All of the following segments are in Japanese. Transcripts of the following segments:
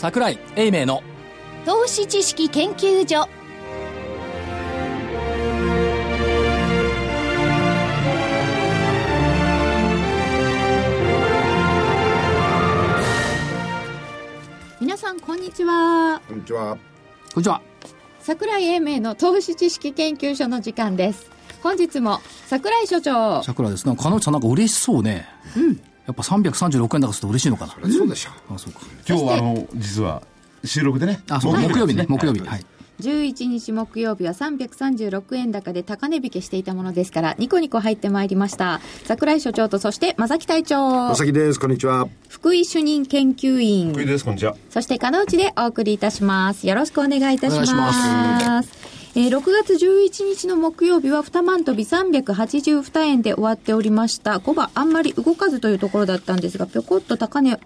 桜井英明の投資知識研究所。皆さんこんにちは。こんにちは。こんにちは。桜井英明の投資知識研究所の時間です。本日も桜井所長。桜井です。なんか金内さんなんか嬉しそうね。うんやっぱ336円だからすると嬉しいのかな。そうでしょ。あそうか。今日はあの実は収録でね。あそう木曜日ね。木曜日はい。11日。木曜日は336円高で高値引けしていたものですからニコニコ入ってまいりました。桜井所長とそして正木隊長。まさきです。こんにちは。福井主任研究員。福井です。こんにちは。そして金内でお送りいたします。よろしくお願いいたします。お願いしえー6月11日の木曜日は2万飛び382円で終わっておりました5番あんまり動かずというところだったんですがぴょこっと高値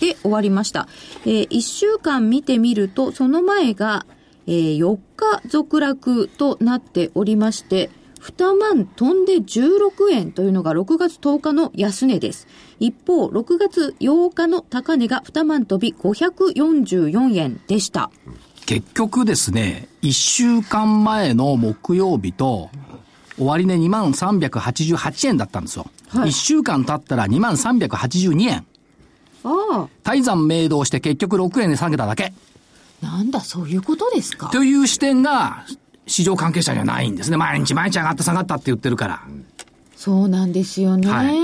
で終わりました、え1週間見てみるとその前が、えー4日続落となっておりまして2万飛んで16円というのが6月10日の安値です。一方、6月8日の高値が2万飛び544円でした。結局ですね1週間前の木曜日と終値2万388円だったんですよ、はい。1週間経ったら2万382円。あ大山明動して結局6円で下げただけ。あ、なんだ、そういうことですか？という視点が市場関係者にはないんですね。毎日毎日上がった下がったって言ってるから。そうなんですよね。はい。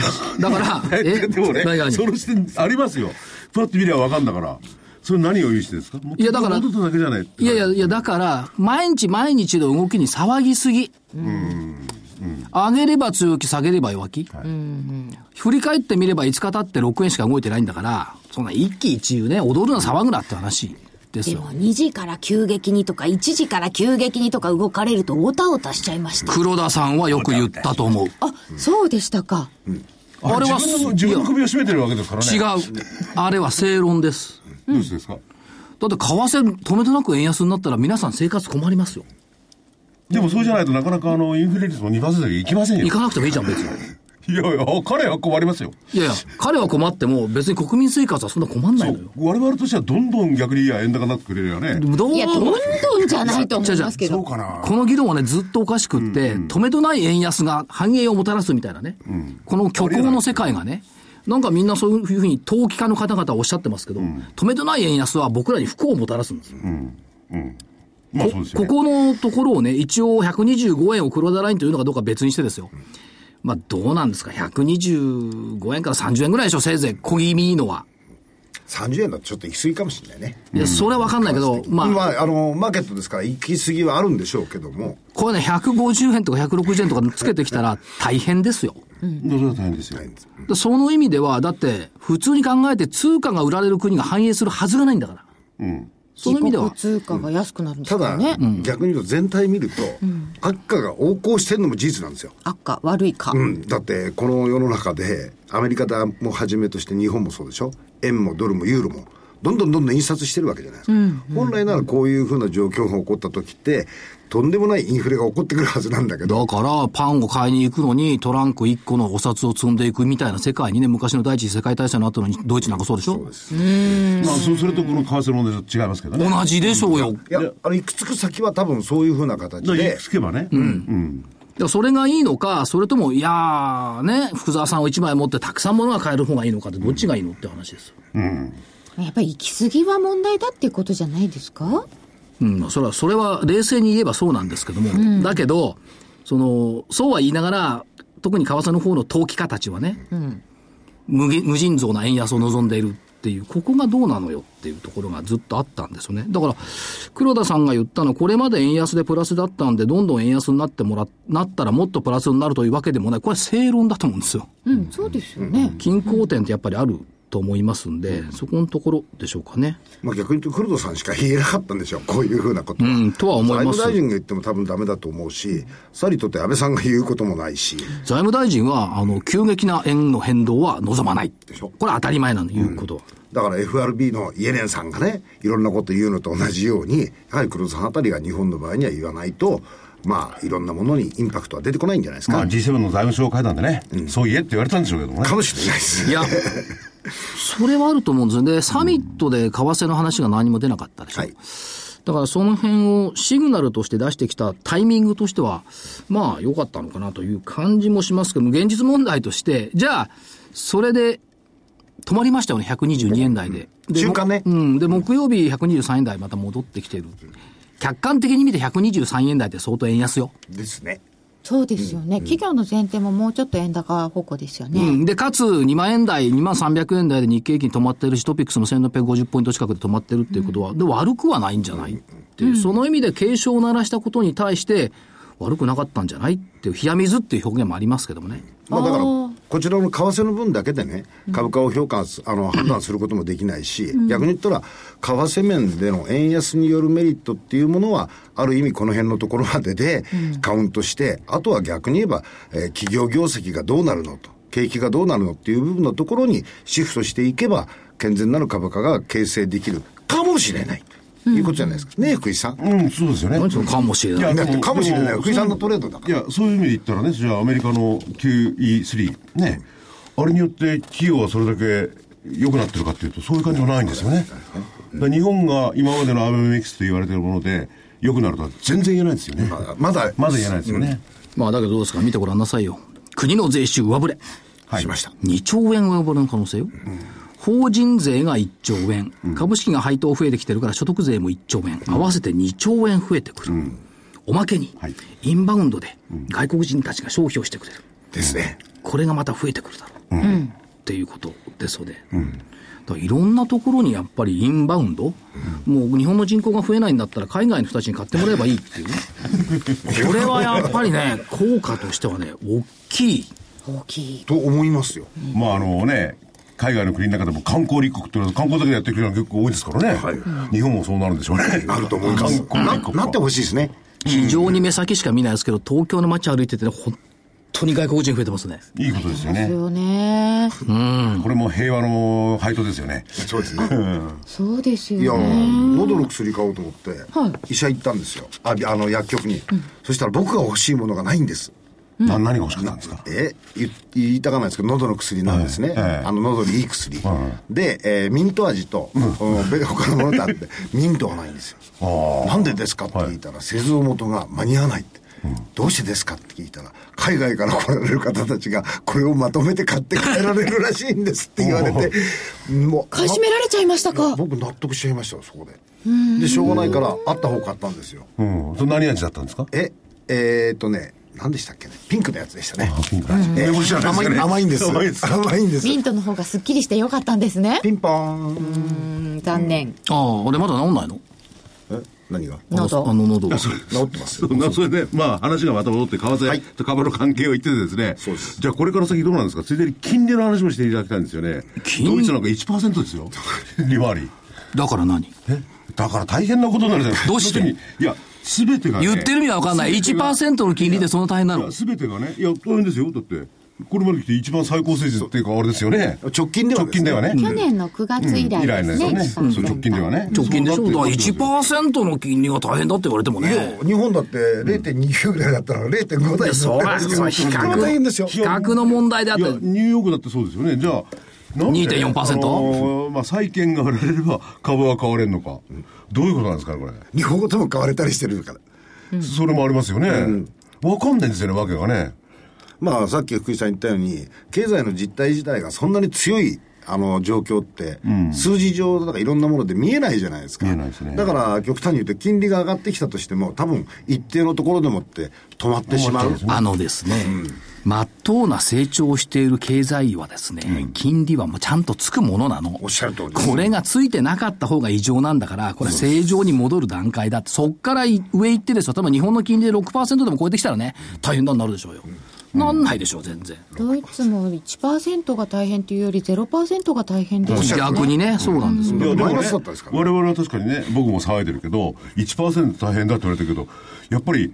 だからでもねその視点ありますよ。パッと見りゃ分かんだからそれ何を意味してですか？いやだから戻っただけじゃないいやいやいや、だから、毎日毎日の動きに騒ぎすぎ。上げれば強気、下げれば弱気。振り返ってみれば5日経って6円しか動いてないんだから、そんな一喜一憂ね、踊るな騒ぐなって話ですよでも。2時から急激にとか1時から急激にとか動かれるとおたおたしちゃいました。黒田さんはよく言ったと思う。あ、そうでしたか。あれは自分の自分の首を絞めてるわけですからね違う。あれは正論です。どうしてですか？だって為替止めてなく円安になったら皆さん生活困りますよ。でもそうじゃないとなかなかあのインフレ率も2%でいきませんよ。行かなくてもいいじゃん、別に。いやいや彼は困りますよ。いやいや、彼は困っても別に国民生活はそんな困んないのよ。我々としてはどんどん逆にいや円高になってくれるよね。どういや、どんどんじゃないと思いますけど。かな。この議論はね、ずっとおかしくって、止めどない円安が繁栄をもたらすみたいなね、この虚構の世界がね、なんかみんなそういうふうに投機家の方々はおっしゃってますけど、止めどない円安は僕らに不幸をもたらすんですよ。こね。このところをね、一応125円を黒田ラインというのかどうか別にしてですよ。まあどうなんですか、125円から30円ぐらいでしょ、せいぜい。小気味いいのは。30円だとちょっと行き過ぎかもしれないね。いや、それはわかんないけど、ままあ、あ、あの、マーケットですから行き過ぎはあるんでしょうけども、これね、150円とか160円とかつけてきたら大変ですよ。それは大変ですよ。でその意味では、だって、普通に考えて通貨が売られる国が繁栄するはずがないんだから。その意味では。通貨が安くなるんですただ、からね。逆に言うと全体見ると、悪化が横行してるのも事実なんですよ。赤、悪いか。うん、だって、この世の中で、アメリカもはじめとして日本もそうでしょ円もドルもユーロも、どんどんどんどん印刷してるわけじゃないですか。本来ならこういうふうな状況が起こった時って、とんでもないインフレが起こってくるはずなんだけど、だから、パンを買いに行くのに、トランク1個のお札を積んでいくみたいな世界にね、昔の第一次世界大戦の後のドイツなんかそうでしょまあそそれとこの為替の問題と違いますけどね同じでしょうよ。いや、あの、いくつく先は多分そういうふうな形で行き、着けばねうんだからそれがいいのか、それとも、いやー、ね、福沢さんを1枚持ってたくさん物が買える方がいいのかって、どっちがいいのって話ですよ。やっぱり行き過ぎは問題だっていうことじゃないですか？うん、それは、それは冷静に言えばそうなんですけども、だけど、その、そうは言いながら、特に為替の方の投機家たちはね、無げ無尽蔵な円安を望んでいる。っていう、ここがどうなのよっていうところがずっとあったんですよね。だから、黒田さんが言ったのは、これまで円安でプラスだったんで、どんどん円安になってもら、なったらもっとプラスになるというわけでもない。これは正論だと思うんですよ。うん、そうですよね。均衡点ってやっぱりあると思いますんで、そこのところでしょうかね。まあ逆に言うと黒田さんしか言えなかったんでしょう、こういうふうなことは。うんとは思います財務大臣が言っても多分ダメだと思うし、さりとって安倍さんが言うこともないし、財務大臣は、あの、急激な円の変動は望まない。でしょこれは当たり前なの、いうことは。だから FRB のイエレンさんがね、いろんなこと言うのと同じように、やはり黒田さんあたりが日本の場合には言わないと、まあ、いろんなものにインパクトは出てこないんじゃないですか。まあ G7 の財務省会談でね、そう言えって言われたんでしょうけどもね。かもしれないです。いや、それはあると思うんですよね。サミットで為替の話が何も出なかったでしょ。はいだからその辺をシグナルとして出してきたタイミングとしては、まあ良かったのかなという感じもしますけども、現実問題として、じゃあ、それで止まりましたよね、122円台で。で中間ねうん。で、木曜日123円台また戻ってきてる。客観的に見て123円台って相当円安よ。ですね。そうですよね。企業の前提ももうちょっと円高方向ですよね。うん。で、かつ、2万円台、2万300円台で日経平均止まってるし、トピックスも1650ポイント近くで止まってるっていうことは、で、悪くはないんじゃないっていう、その意味で警鐘を鳴らしたことに対して、悪くなかったんじゃない？っていう、冷や水っていう表現もありますけどもね。まあだからこちらの為替の分だけでね、株価を評価す、あの、判断することもできないし、逆に言ったら、為替面での円安によるメリットっていうものは、ある意味この辺のところまででカウントして、あとは逆に言えば、えー企業業績がどうなるのと、景気がどうなるのっていう部分のところにシフトしていけば、健全なる株価が形成できるかもしれない。ということじゃないですか。ねえ、福井さん。うん、そうですよね。かもしれない。やだってかもしれない福井さんのトレードだからいや、そういう意味で言ったらね、じゃあアメリカの QE3、ね、あれによって企業はそれだけ良くなってるかっていうと、そういう感じはないんですよね。だから日本が今までのアベノミクスと言われてるもので、良くなるとは全然言えないですよね。まだ、まだ言えないですよね。まあ、だけどどうですか？見てごらんなさいよ。国の税収上振れ。しました。2兆円上振れの可能性よ。法人税が1兆円、株式が配当増えてきてるから所得税も1兆円、合わせて2兆円増えてくる。おまけに、はいインバウンドで外国人たちが消費をしてくれる。ですね。これがまた増えてくるだろう。っていうことですので。だからいろんなところにやっぱりインバウンド、もう日本の人口が増えないんだったら海外の人たちに買ってもらえばいいっていうね。これはやっぱりね、効果としてはね、大きい。大きい。と思いますよ。まああのね、海外の国の中でも観光立国っていうのは観光だけでやってる国が結構多いですからね。日本もそうなるんでしょうね。なると思います。な観光立国なってほしいですね。非常に目先しか見ないですけど、東京の街歩いててね、本当に外国人増えてますね。いいことですよね。ですよね。これも平和の配当ですよね。そうですね。そうですよいや、ね。喉の薬買おうと思って、はい医者行ったんですよ。あ、あの、薬局に。そしたら僕が欲しいものがないんです。な何が欲しかったんですか？え言言いたかないですけど、喉の薬なんですね。あの、喉にいい薬。はで、えーミント味と、うんべ 他のものとあって、ミントがないんですよ。あなんでですかって聞いたら、製造元が間に合わないって。どうしてですかって聞いたら、海外から来られる方たちが、これをまとめて買って帰られるらしいんですって言われて、もう、買い占められちゃいましたか？僕納得しちゃいましたよ、そこで。で、しょうがないから、あった方買ったんですよ。うん。それ何味だったんですか？え、えー、っとね、何でしたっけね？ピンクのやつでしたね。ピンクの味え梅干しじゃないですかね甘い甘いんです。甘いです甘いんです。ミントの方がスッキリしてよかったんですね。ピンポーン。うん、残念。ああ、俺まだ治んないの？え？何が？喉あの喉が。治ってます。なそれで、まあ、話がまた戻って、為替と株の関係を言っててですね、そうですじゃあこれから先どうなんですか、ついでに金利の話もしていただきたいんですよね。金ドイツなんか1%ですよ、利回り。だから何？え？だから大変なことになるじゃないですか。どうして？いや、すべてが、ね、言ってる意味は分かんない。1%の金利でそんな大変なの？すべてがね、いや、大変ですよ。だって、これまで来て一番最高成績っていうか、あれですよね。直近では直近ではね。去年の9月以来以来ですね。ですよね。そう直近ではね。直近でしょ？だからそうだって1%の金利が大変だって言われてもいやね。日本だって0.29ぐらいだったら0.5台そりゃそう比比較大変ですよ。比較の問題であってニューヨークだってそうですよね。じゃあ、なんで2.4%あのーまあ、債券が売られれば株は買われるのか。どういうことなんですかね、これ？日本語とも買われたりしてるから。それもありますよね。わかんないんですよね、わけがね。まあ、さっき福井さん言ったように、経済の実態自体がそんなに強い、あの、状況って、数字上とかいろんなもので見えないじゃないですか。見えないですね。だから、極端に言うと、金利が上がってきたとしても、多分、一定のところでもって止まってしまう。あのですね、まっとうな成長をしている経済はですね、金利はもうちゃんとつくものなの。おっしゃる通りこれがついてなかった方が異常なんだから、これ正常に戻る段階だ。って、そっから上行ってですよ、多分日本の金利で6%でも超えてきたらね、大変だになるでしょうよ。なんないでしょう、全然。ドイツも1%が大変というより0%が大変です。逆にね、そうなんですよ。いや、でもねマイナスだったんですか、ね我々は確かにね、僕も騒いでるけど、1%大変だって言われてるけど、やっぱり、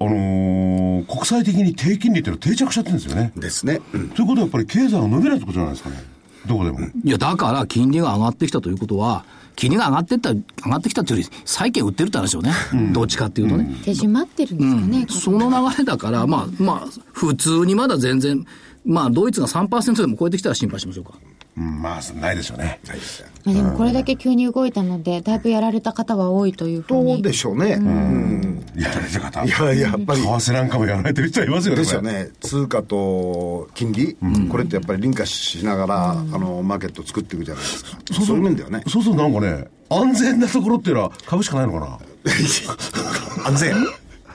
あのー国際的に低金利っていうのは定着しちゃってるんですよね。ですね。うんということはやっぱり経済が伸びないってことじゃないですかね。どこでも。いや、だから金利が上がってきたということは、金利が上がってった、上がってきたというより、債券売ってるって話よね。どっちかっていうとね。手締まってるんですかね。その流れだから、まあ、まあ、普通にまだ全然、まあ、ドイツが3%でも超えてきたら心配しましょうか。うん、まあ、ないでしょうね。ないですね。まあでもこれだけ急に動いたので、だいぶやられた方は多いというふうそうに。でしょうね。うん。やられた方。いや、やっぱり為。替なんかもやられてる人いますよね。ですよね。通貨と金利、これってやっぱりリンカしながら、あの、マーケットを作っていくじゃないですか。そういう面ではね。そうするとなんかね、安全なところっていうのは株しかないのかな？安全。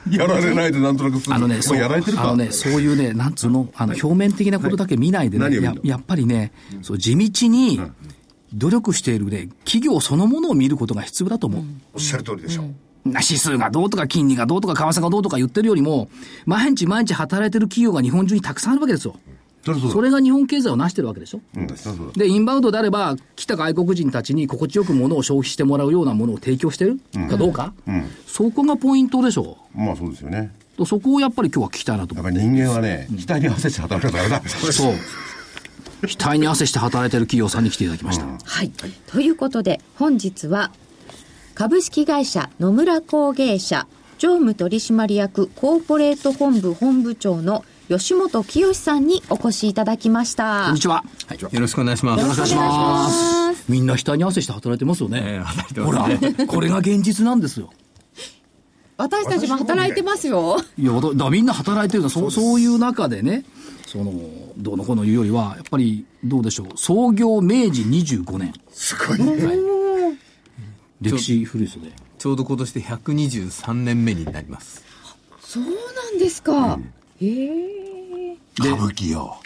やられないでなんとなくするあのね、まそう、やられてるか。あのね、そういうね、なんつうの、あの、表面的なことだけ見ないでね、何を見るの？ややっぱりね、そう、地道に努力しているね、企業そのものを見ることが必要だと思う。おっしゃる通りでしょう。指数がどうとか金利がどうとか為替がどうとか言ってるよりも、毎日毎日働いてる企業が日本中にたくさんあるわけですよ。それそうだそれが日本経済を成してるわけでしょ？うんで、インバウンドであれば、来た外国人たちに心地よく物を消費してもらうようなものを提供してる？かどうか、そこがポイントでしょ？まあそうですよね。う。そこをやっぱり今日は聞きたいなと思って。やっぱり人間はね、期待に合わせて働かないとダメだ。そう。額に汗して働いてる企業さんに来ていただきました。はい。ということで、本日は、株式会社野村工芸社常務取締役コーポレート本部本部長の吉本清さんにお越しいただきました。こんにちは。よろしくお願いします。よろしくお願いします。みんな額に汗して働いてますよね。ええ働いてほますねら、これが現実なんですよ。私たちも働いてますよ。いや、だみんな働いてるのは、そう、そういう中でね、その、どうのこうの言うよりは、やっぱり、どうでしょう。創業明治25年。すごいね。歴史古いですよね。ちょうど今年で123年目になります。そうなんですか。へえ。歌舞伎よ。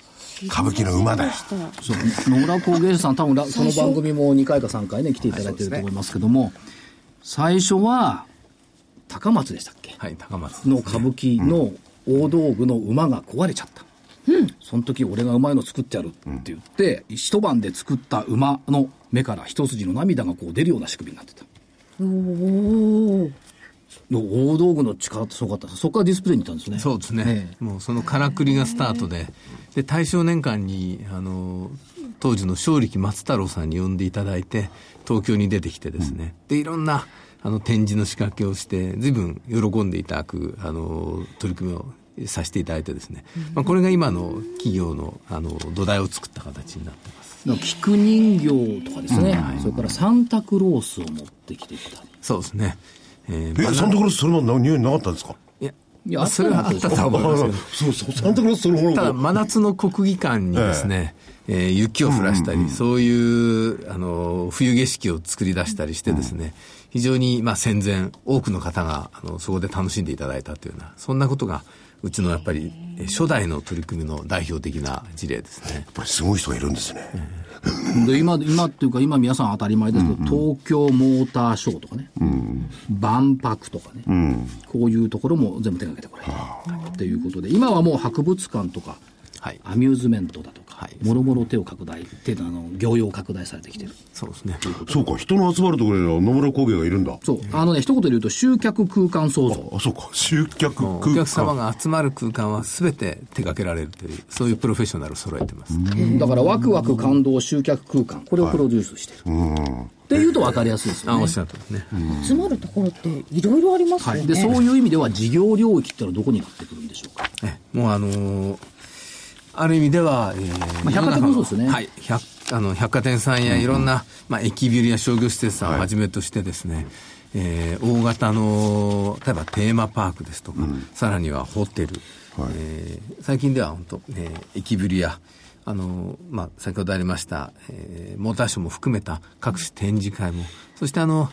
歌舞伎の馬だよ。そう、野村工芸士さん、多分らこの番組も2回か3回ね、来ていただいてると思いますけども、最初は、高松でしたっけ？はい、高松。の歌舞伎の大道具の馬が壊れちゃった。その時俺がうまいの作ってやるって言って、一晩で作った馬の目から一筋の涙がこう出るような仕組みになってた。おー。の大道具の力ってすごかったそこからディスプレイに行ったんですね。そうですね。もうそのからくりがスタートで、で、大正年間に、あの、当時の正力松太郎さんに呼んでいただいて、東京に出てきてですね、で、いろんな、あの、展示の仕掛けをして、随分喜んでいただく、あの、取り組みをさせていただいてですね、まあ、これが今の企業の、あの、土台を作った形になってます。菊人形とかですね、それからサンタクロースを持ってきていたり。そうですね。えーえ、サンタクロースそれまで匂いなかったんですか？いや、それはあったとは思いますけど。そうそう、サンタクロースそのただ、が。真夏の国技館にですね、えー雪を降らしたり、そういう、あの、冬景色を作り出したりしてですね、非常に、まあ、戦前、多くの方が、あの、そこで楽しんでいただいたというような、そんなことが、うちのやっぱり、えー初代の取り組みの代表的な事例ですね。やっぱりすごい人がいるんですね。で今、今っていうか、今皆さん当たり前ですけど、東京モーターショーとかね、万博とかね、こういうところも全部手がけてこられた。ということで、今はもう博物館とか、はい。アミューズメントだとかはい、もろもろ手を拡大、手のあの、業用拡大されてきてる。そうですね。そうか、人の集まるところには野村工芸がいるんだ。そう。あのね、一言で言うと、集客空間創造。あ、そうか。集客空お間。客様が集まる空間は全て手掛けられるという、そういうプロフェッショナルを揃えてます。だから、ワクワク感動集客空間。これをプロデュースしてる。っていうと分かりやすいですよあ、ねおっ。しゃるとりですね。集まるところっていろいろありますよね。はい。で、そういう意味では、事業領域ってのはどこになってくるんでしょうか？えもうあのーある意味では、えーまあ百貨店もそうですよね。はい。百あの百貨店さんやいろんな、まあ、駅ビルや商業施設さんをはじめとしてですね、えー大型の、例えばテーマパークですとか、さらにはホテル、えー最近では本当、えー駅ビルや、あの、まあ、先ほどありました、えーモーターショーも含めた各種展示会も、そしてあの、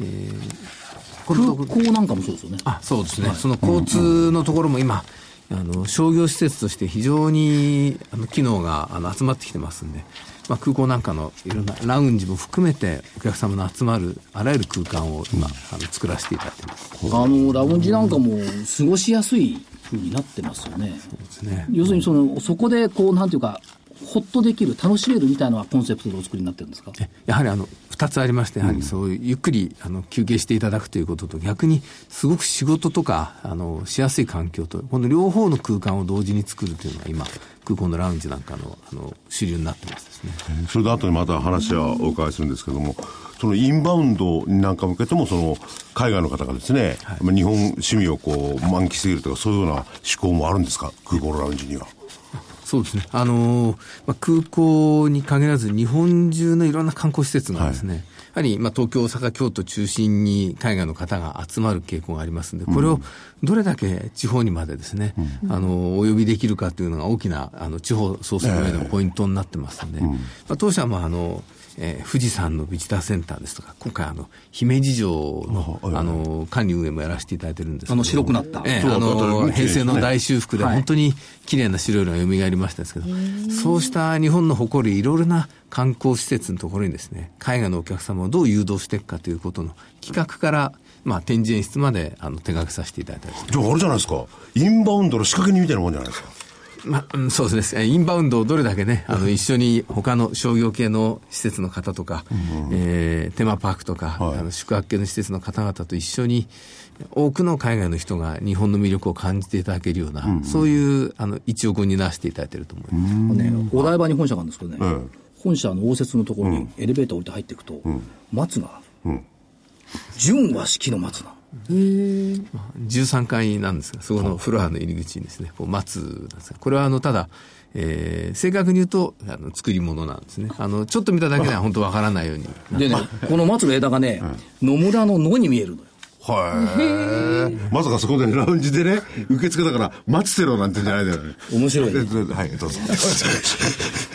えー空港なんかもそうですよね。あそうですね、その交通のところも今、あの商業施設として非常にあの機能があの集まってきてますんで、まあ、空港なんかのいろんなラウンジも含めてお客様の集まるあらゆる空間を今、あの作らせていただいてます。あの、ラウンジなんかも過ごしやすい風になってますよね。ですね要するにその、そこでこう、なんていうか、ほっとできる、楽しめるみたいなコンセプトでお作りになってるんですか？やはりあの2つありまして、やはりそういうゆっくりあの休憩していただくということと、逆にすごく仕事とかあのしやすい環境と、この両方の空間を同時に作るというのが今、空港のラウンジなんかのあの主流になってますですね。それで後にまた話はお伺いするんですけども、そのインバウンドになんか向けても、その海外の方がですね、まあ日本趣味をこう満喫できるとか、そういうような思考もあるんですか、空港のラウンジには。そうですね。あのー、まあ、空港に限らず日本中のいろんな観光施設がですね、はい。やはり、まあ、東京、大阪、京都中心に海外の方が集まる傾向がありますので、これをどれだけ地方にまでですね、うん、あの、お呼びできるかというのが大きな、あの、地方創生の上でもポイントになってますので、えーうん、まあ、当社もあの、えー、富士山のビジターセンターですとか、今回あの、姫路城の、あの、管理運営もやらせていただいてるんですけど。あの、白くなった。えー、あの、平成の大修復で本当に綺麗な白色が蘇りましたですけど、そうした日本の誇るいろいろな観光施設のところにですね、海外のお客様をどう誘導していくかということの企画から、まあ、展示演出まであの手掛けさせていただいたりじゃああれじゃないですか。インバウンドの仕掛け人みたいなもんじゃないですかまあ、そうですね。インバウンドをどれだけね、あの、一緒に他の商業系の施設の方とか、うん、えー、テーマパークとか、はい、あの宿泊系の施設の方々と一緒に、多くの海外の人が日本の魅力を感じていただけるような、うん、そういう、あの、一億を担わせていただいていると思います。ね、お台場に本社があるんですけどね、うん、本社の応接のところにエレベーター降りて入っていくと、松が、純和式の松なの。13階なんですが、そこのフロアの入り口にですね、こう松なんですが、これはあの、ただ、えー、正確に言うと、あの、作り物なんですね。あの、ちょっと見ただけでは本当わからないように。でね、この松の枝がね、野村の野に見えるのよ。はい。まさかそこで、ね、ラウンジでね、受付だから、待つてろなんてんじゃないだよね。面白い、ね。はい、どうぞ。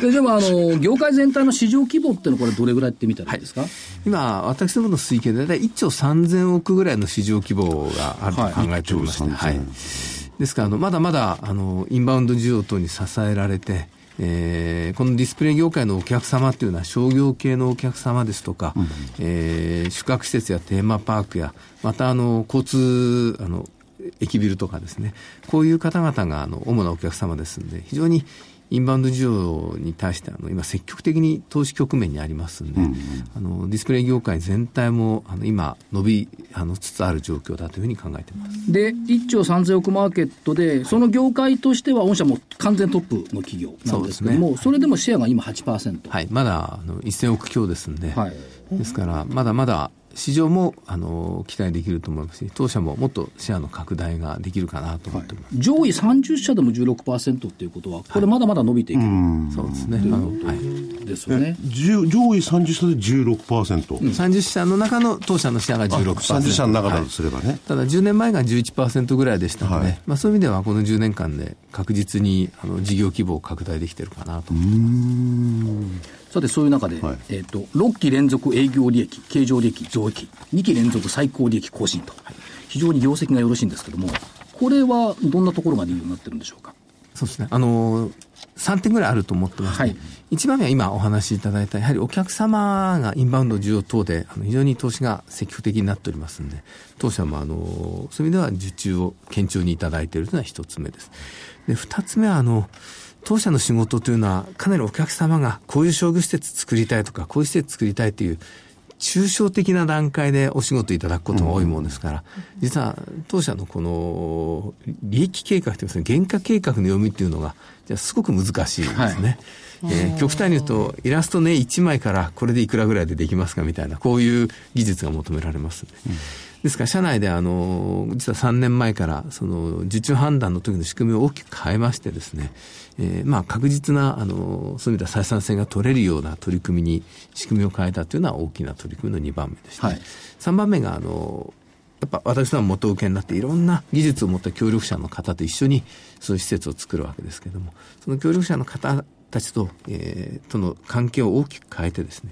ででも、あの、業界全体の市場規模ってのはこれどれぐらいって見たらいいですか、はい、今、私どもの推計で大体1兆3000億ぐらいの市場規模があると考えておりまして、はい。ですから、あの、まだまだ、あの、インバウンド需要等に支えられて、えー、このディスプレイ業界のお客様というのは商業系のお客様ですとか、うん、えー、宿泊施設やテーマパークや、またあの交通あの駅ビルとかですね、こういう方々があの主なお客様ですので、非常にインバウンド需要に対してあの今積極的に投資局面にありますんで、うんあのディスプレイ業界全体もあの今伸びあのつつある状況だというふうに考えています。で1兆3000億マーケットでその業界としては御社も完全トップの企業なんですけどもそ,、ね、それでもシェアが今8%はい。まだあの1000億強ですんで、はい、ですからまだまだ市場もあの期待できると思いますし、当社ももっとシェアの拡大ができるかなと思ってます、はい、上位30社でも16%っていうことは、これ、まだまだ伸びていく、はい、そうですね、あのはい、ですよね。上位30社で16%、うん、30社の中の当社のシェアが16%、30社の中だとすればね、はい、ただ10年前が11%ぐらいでしたので、はい、まあ、そういう意味では、この10年間で確実にあの事業規模を拡大できてるかなと。思ってます。さて、そういう中で、はい、えっ、ー、と、6期連続営業利益、経常利益増益、2期連続最高利益更新と、非常に業績がよろしいんですけども、これはどんなところが理由になってるんでしょうか？そうですね。あのー、3点ぐらいあると思ってます、ね、はい、1番目は今お話しいただいた、やはりお客様がインバウンド需要等で、あの非常に投資が積極的になっておりますので、当社もあの、そういう意味では受注を堅調にいただいているというのは1つ目です。で、2つ目は、あの、当社の仕事というのは、かなりお客様がこういう商業施設作りたいとか、こういう施設作りたいという、抽象的な段階でお仕事いただくことが多いものですから、実は当社のこの利益計画というか、原価計画の読みっていうのが、じゃすごく難しいですね。はいえー、極端に言うと、イラストね、1枚からこれでいくらぐらいでできますかみたいな、こういう技術が求められます、ね。うんですから、社内であの、実は3年前から、その、受注判断の時の仕組みを大きく変えましてですね、えー、まあ、確実な、あの、そういう意味では採算性が取れるような取り組みに、仕組みを変えたというのは大きな取り組みの2番目でした、ね。はい、3番目が、あの、やっぱ私の元請けになっていろんな技術を持った協力者の方と一緒にそういう施設を作るわけですけれども、その協力者の方たちと、えー、との関係を大きく変えてですね、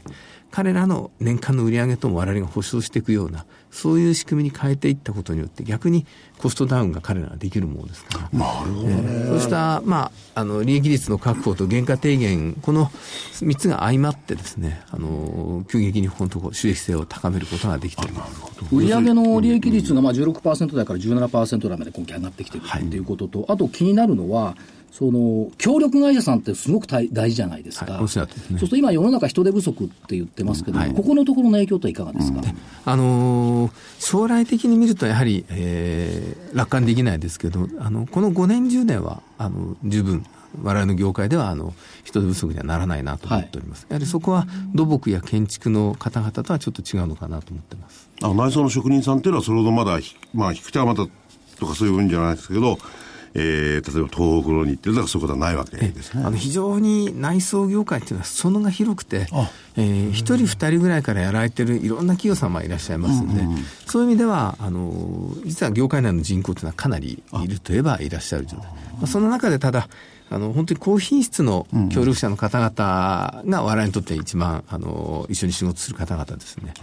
彼らの年間の売り上げとも我々が保証していくような、そういう仕組みに変えていったことによって、逆にコストダウンが彼らはできるものですから。なるほど、ね、えー、そうした、まあ、あの、利益率の確保と原価低減、この3つが相まってですね、あの、急激に本当、収益性を高めることができています。売上の利益率がまあ16%台から17%台まで今期上がってきているということと、はい、あと気になるのは、その、協力会社さんってすごく大事じゃないですか。はい、そうすると今世の中人手不足って言ってますけど、はい、ここのところの影響とはいかがですか、うん、あのー、将来的に見るとやはり、えー、楽観できないですけど、あの、この5年10年は、あの、十分、我々の業界ではあの人手不足にはならないなと思っております、はい、やはりそこは土木や建築の方々とはちょっと違うのかなと思ってます。あ内装の職人さんっていうのはそれほどまだ、まあ、引く手はまたとかそういうんじゃないですけどえー、例えば東北のに行ってる。とかそういうことはないわけですね。あの非常に内装業界っていうのは裾野が広くて、えー、1人2人ぐらいからやられてるいろんな企業様いらっしゃいますんで、そういう意味では、あの、実は業界内の人口というのはかなりいるといえばいらっしゃる状態。まあ、その中でただ、あの、本当に高品質の協力者の方々が我々にとって一番、あの、一緒に仕事する方々ですね。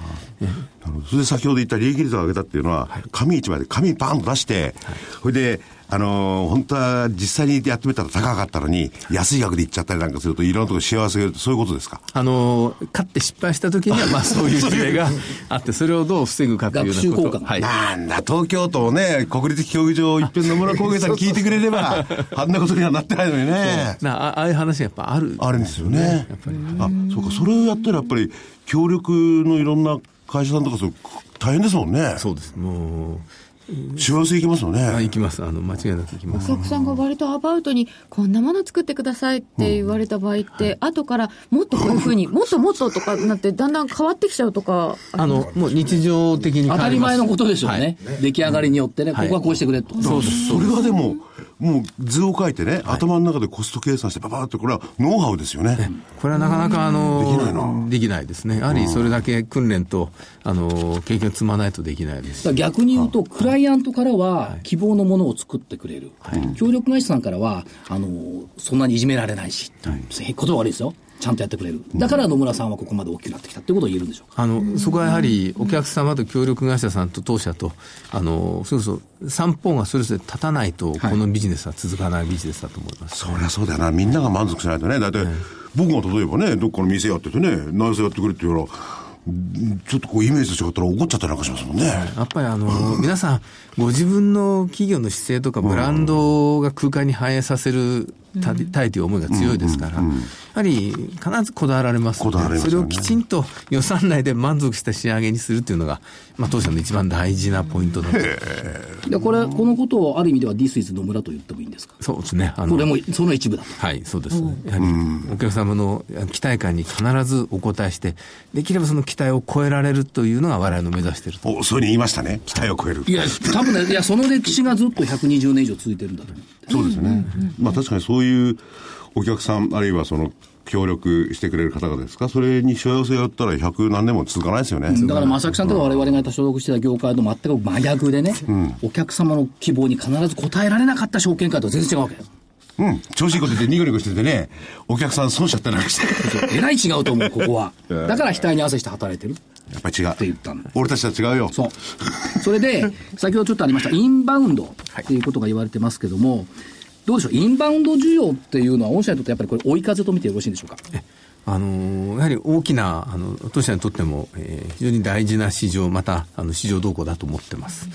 それで先ほど言った利益率を上げたっていうのは、紙一枚で紙パンと出して、それで、あのー本当は実際にやってみたら高かったのに、安い額でいっちゃったりなんかすると、いろんなところ幸せが、そういうことですか？あの、勝って失敗した時には、まあ そういう事例があって、それをどう防ぐかというようなこと。はい。なんだ、東京都をね、国立競技場一遍野村工芸さんに聞いてくれれば、あんなことにはなってないのにね。なあああいう話がやっぱある。あるんですよね。あ、そうか、それをやったらやっぱり、協力のいろんな会社さんとかそう、大変ですもんね。そうです。もう、幸せいきますよね。あ行きます。あの、間違いなく行きます。お客さんが割とアバウトに、こんなもの作ってくださいって言われた場合って、後からもっとこういうふうに、もっともっととかなって、だんだん変わってきちゃうとか、あの、もう日常的に変わ当たり前のことでしょうね。出来上がりによってね、はいここはこうしてくれと。そうです。それはでも、もう図を書いてね、頭の中でコスト計算して、ばばーって、これはノウハウですよね。これはなかなか、あの、できないな。できないですね。やはりそれだけ訓練と、あの、経験を積まないとできないです。逆に言うと、クライアントからは希望のものを作ってくれる、協力会社さんからはあのそんなにいじめられないし、言葉悪いですよ、ちゃんとやってくれる、だから野村さんはここまで大きくなってきたってことを言えるんでしょうか。あの、そこはやはり、お客様と協力会社さんと当社と、あの、それこそ、三方がそれぞれ立たないと、このビジネスは続かないビジネスだと思います。そりゃそうだよな。みんなが満足しないとね。だって、僕が例えばね、どっかの店やっててね、内装やってくれって言うから、うんちょっとこうイメージと違ったら怒っちゃったりなんかしますもんね。やっぱりあの、皆さん、ご自分の企業の姿勢とかブランドが空間に反映させるたたいという思いが強いですから、やはり必ずこだわられますのでそれをきちんと予算内で満足した仕上げにするというのが、まあ当社の一番大事なポイントだと。でこれ、このことをある意味では This is 野村と言ってもいいんですか？そうですね。あのこれもその一部だと。はい、そうですね。やはり、お客様の期待感に必ずお応えして、できればその期待を超えられるというのが我々の目指していると。お、そういうふうに言いましたね。期待を超える。いや、多分ね、いや、その歴史がずっと120年以上続いてるんだと思う。そうですよね。まあ確かにそういうお客さん、あるいはその、協力してくれる方々ですか？それに幸せやったら100何年も続かないですよね。だから正木さんとか我々が所属してた業界と全く真逆でね、お客様の希望に必ず応えられなかった証券会とは全然違うわけよ。うん。調子いいこと言ってニコニコしててね、お客さん損しちゃったりなんかして。えらい違うと思う、ここは。だから額に汗して働いてるやっぱり違う。って言ったんだ。俺たちとは違うよ。そう。それで、先ほどちょっとありました、インバウンドっていうことが言われてますけども、どうでしょう、インバウンド需要っていうのは、御社にとってやっぱりこれ、追い風と見てよろしいんでしょうか？あのやはり大きなあの当社にとっても、えー非常に大事な市場またあの市場動向だと思ってます。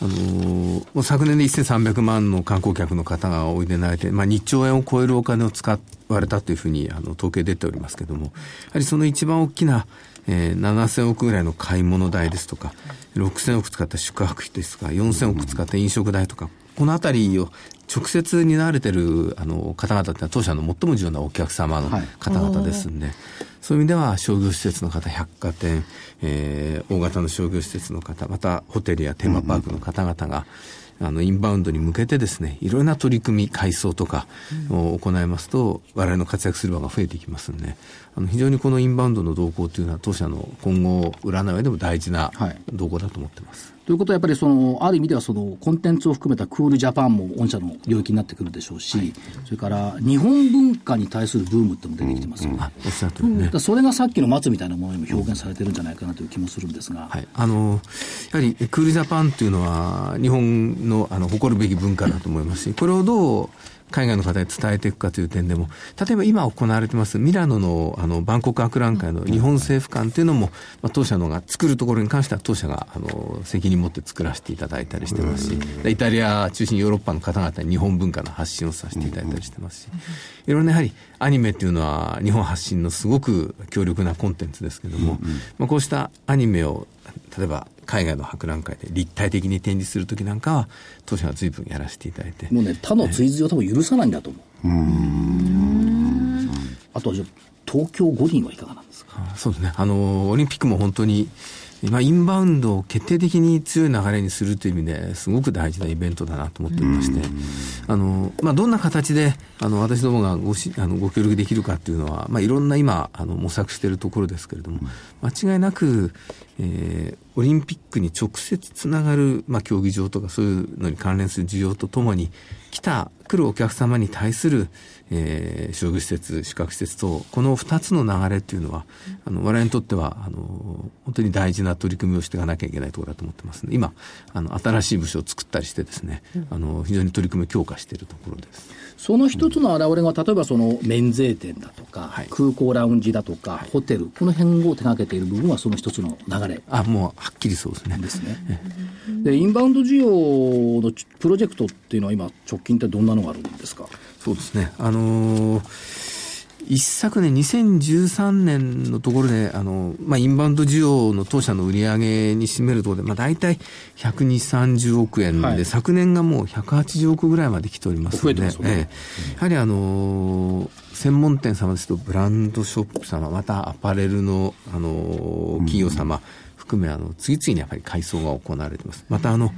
あのもう昨年で1300万の観光客の方がおいでになれて、まあ、2兆円を超えるお金を使われたというふうにあの統計出ておりますけれども、やはりその一番大きな、えー7000億ぐらいの買い物代ですとか、6000億使った宿泊費ですとか、4000億使った飲食代とか、このあたりを直接担われてるあの方々ってのは当社の最も重要なお客様のはい。方々ですんで、そういう意味では商業施設の方、百貨店、えー大型の商業施設の方、またホテルやテーマパークの方々が、あの、インバウンドに向けてですね、いろいろな取り組み、改装とかを行いますと、我々の活躍する場が増えていきますんで、あの、非常にこのインバウンドの動向というのは当社の今後、占う上でも大事なはい動向だと思ってます。ということはやっぱりその、ある意味ではそのコンテンツを含めたクールジャパンも御社の領域になってくるでしょうし、それから日本文化に対するブームってのも出てきてますよね。あ、おっしゃる通りねだか。らそれがさっきの松みたいなものにも表現されてるんじゃないかなという気もするんですが、はい。あの、やはり、クールジャパンっていうのは、日本の、あの、誇るべき文化だと思いますし、これをどう、海外の方に伝えていくかという点でも、例えば今行われてますミラノのあの万国博覧会の日本政府館というのも、まあ、当社のが作るところに関しては当社があの責任持って作らせていただいたりしてますし、イタリア中心ヨーロッパの方々に日本文化の発信をさせていただいたりしてますし、いろんなやはりアニメっていうのは日本発信のすごく強力なコンテンツですけども、まあ、こうしたアニメを例えば海外の博覧会で立体的に展示するときなんかは当社は随分やらせていただいて、もうね、他の追随を多分許さないんだと思う。あとはじゃあ東京五輪はいかがなんですか？あそうですね。あの、オリンピックも本当に、まあ、インバウンドを決定的に強い流れにするという意味ですごく大事なイベントだなと思っておりまして、あの、まあ、どんな形で、あの、私どもがごしあのご協力できるかっていうのは、まあ、いろんな今、あの、模索しているところですけれども、間違いなく、えー、オリンピックに直接つながる、まあ、競技場とかそういうのに関連する需要とともに、来た、来るお客様に対する、えー、商業施設、宿泊施設と、この二つの流れっていうのは、あの、我々にとっては、あの、本当に大事な取り組みをしていかなきゃいけないところだと思ってますので、今、あの、新しい部署を作ったりしてですね、あの、非常に取り組みを強化しているところです。その一つの表れが、例えばその免税店だとか、はい、空港ラウンジだとか、はい、ホテル、この辺を手掛けている部分はその一つの流れ。あ、もうはっきりそうですね。ですね。で、インバウンド需要のプロジェクトっていうのは今、直近ってどんなのがあるんですか？そうですね。あのー一昨年、2013年のところで、あの、まあ、インバウンド需要の当社の売り上げに占めるところで、まあ、大体120、30億円で、はい、昨年がもう180億ぐらいまで来ておりますので、ねええ、やはりあの専門店様ですと、ブランドショップ様、またアパレルの、あの企業様含め、あの、次々にやっぱり改装が行われています。また、あの、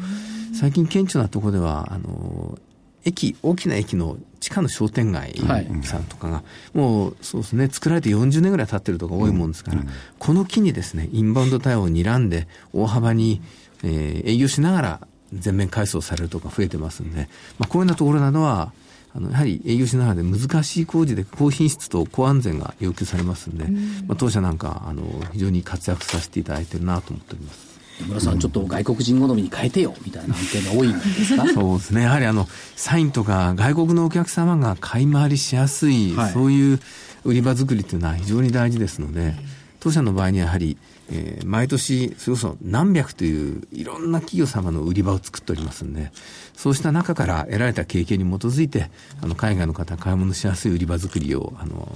最近顕著なところでは、あの、駅、大きな駅の地下の商店街さんとかが、もうそうですね、作られて40年ぐらい経ってるとか多いもんですから、この機にですね、インバウンド対応を睨んで、大幅に、えー、営業しながら全面改装されるとか増えてますんで、まあ、こういうようなところなどは、あのやはり営業しながらで難しい工事で高品質と高安全が要求されますんで、まあ、当社なんかあの非常に活躍させていただいてるなと思っております。野村さん、ちょっと外国人好みに変えてよみたいな案件が多いんですか？そうですね、やはりあのサインとか外国のお客様が買い回りしやすい、はい、そういう売り場作りというのは非常に大事ですので、当社の場合にはやはり、えー、毎年、それこそ何百といういろんな企業様の売り場を作っておりますんで、そうした中から得られた経験に基づいて、あの海外の方買い物しやすい売り場作りを、あの、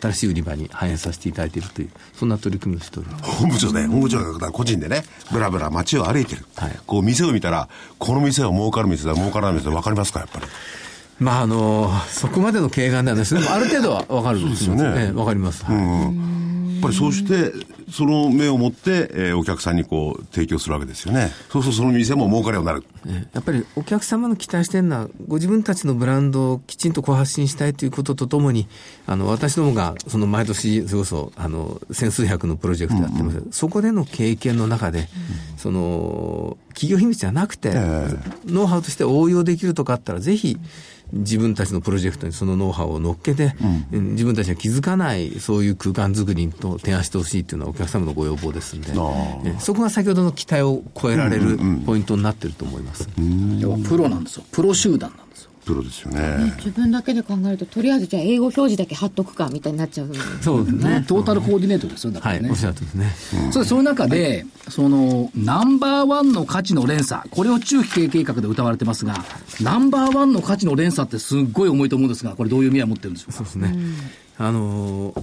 新しい売り場に反映させていただいているという、そんな取り組みをしております。本部長ね、本部長が個人でね、ぶらぶら街を歩いてる。はい、こう店を見たら、この店は儲かる店だ、儲からない店だ、分かりますか、やっぱり。まああの、そこまでの経験ではないですけど、ある程度は分かるんですよね。ええ、分かります。はい、うんうんぱりそうして、その目を持って、えー、お客さんにこう提供するわけですよね。そうするとその店も儲かるようになる。やっぱりお客様の期待してるのは、ご自分たちのブランドをきちんとこう発信したいということとともに、あの、私どもが、その毎年、それこそ、あの、千数百のプロジェクトやってます、うんうん、そこでの経験の中で、うん、その、企業秘密じゃなくて、えー、ノウハウとして応用できるとかあったら、ぜひ、自分たちのプロジェクトにそのノウハウを乗っけて、うん、自分たちが気づかないそういう空間作りと提案してほしいというのはお客様のご要望ですので、そこが先ほどの期待を超えられるポイントになっていると思います。プロなんですよ。プロ集団なんですよ。プロですよね、ね、自分だけで考えると、とりあえずじゃあ英語表示だけ貼っとくかみたいになっちゃう、そうですね。トータルコーディネートですよ、だからね。はい、おっしゃるとですね。うん、そうそういう中で、その、ナンバーワンの価値の連鎖、これを中期経営計画で歌われてますが、ナンバーワンの価値の連鎖ってすっごい重いと思うんですが、これどういう意味を持ってるんでしょうか？そうですね。あのー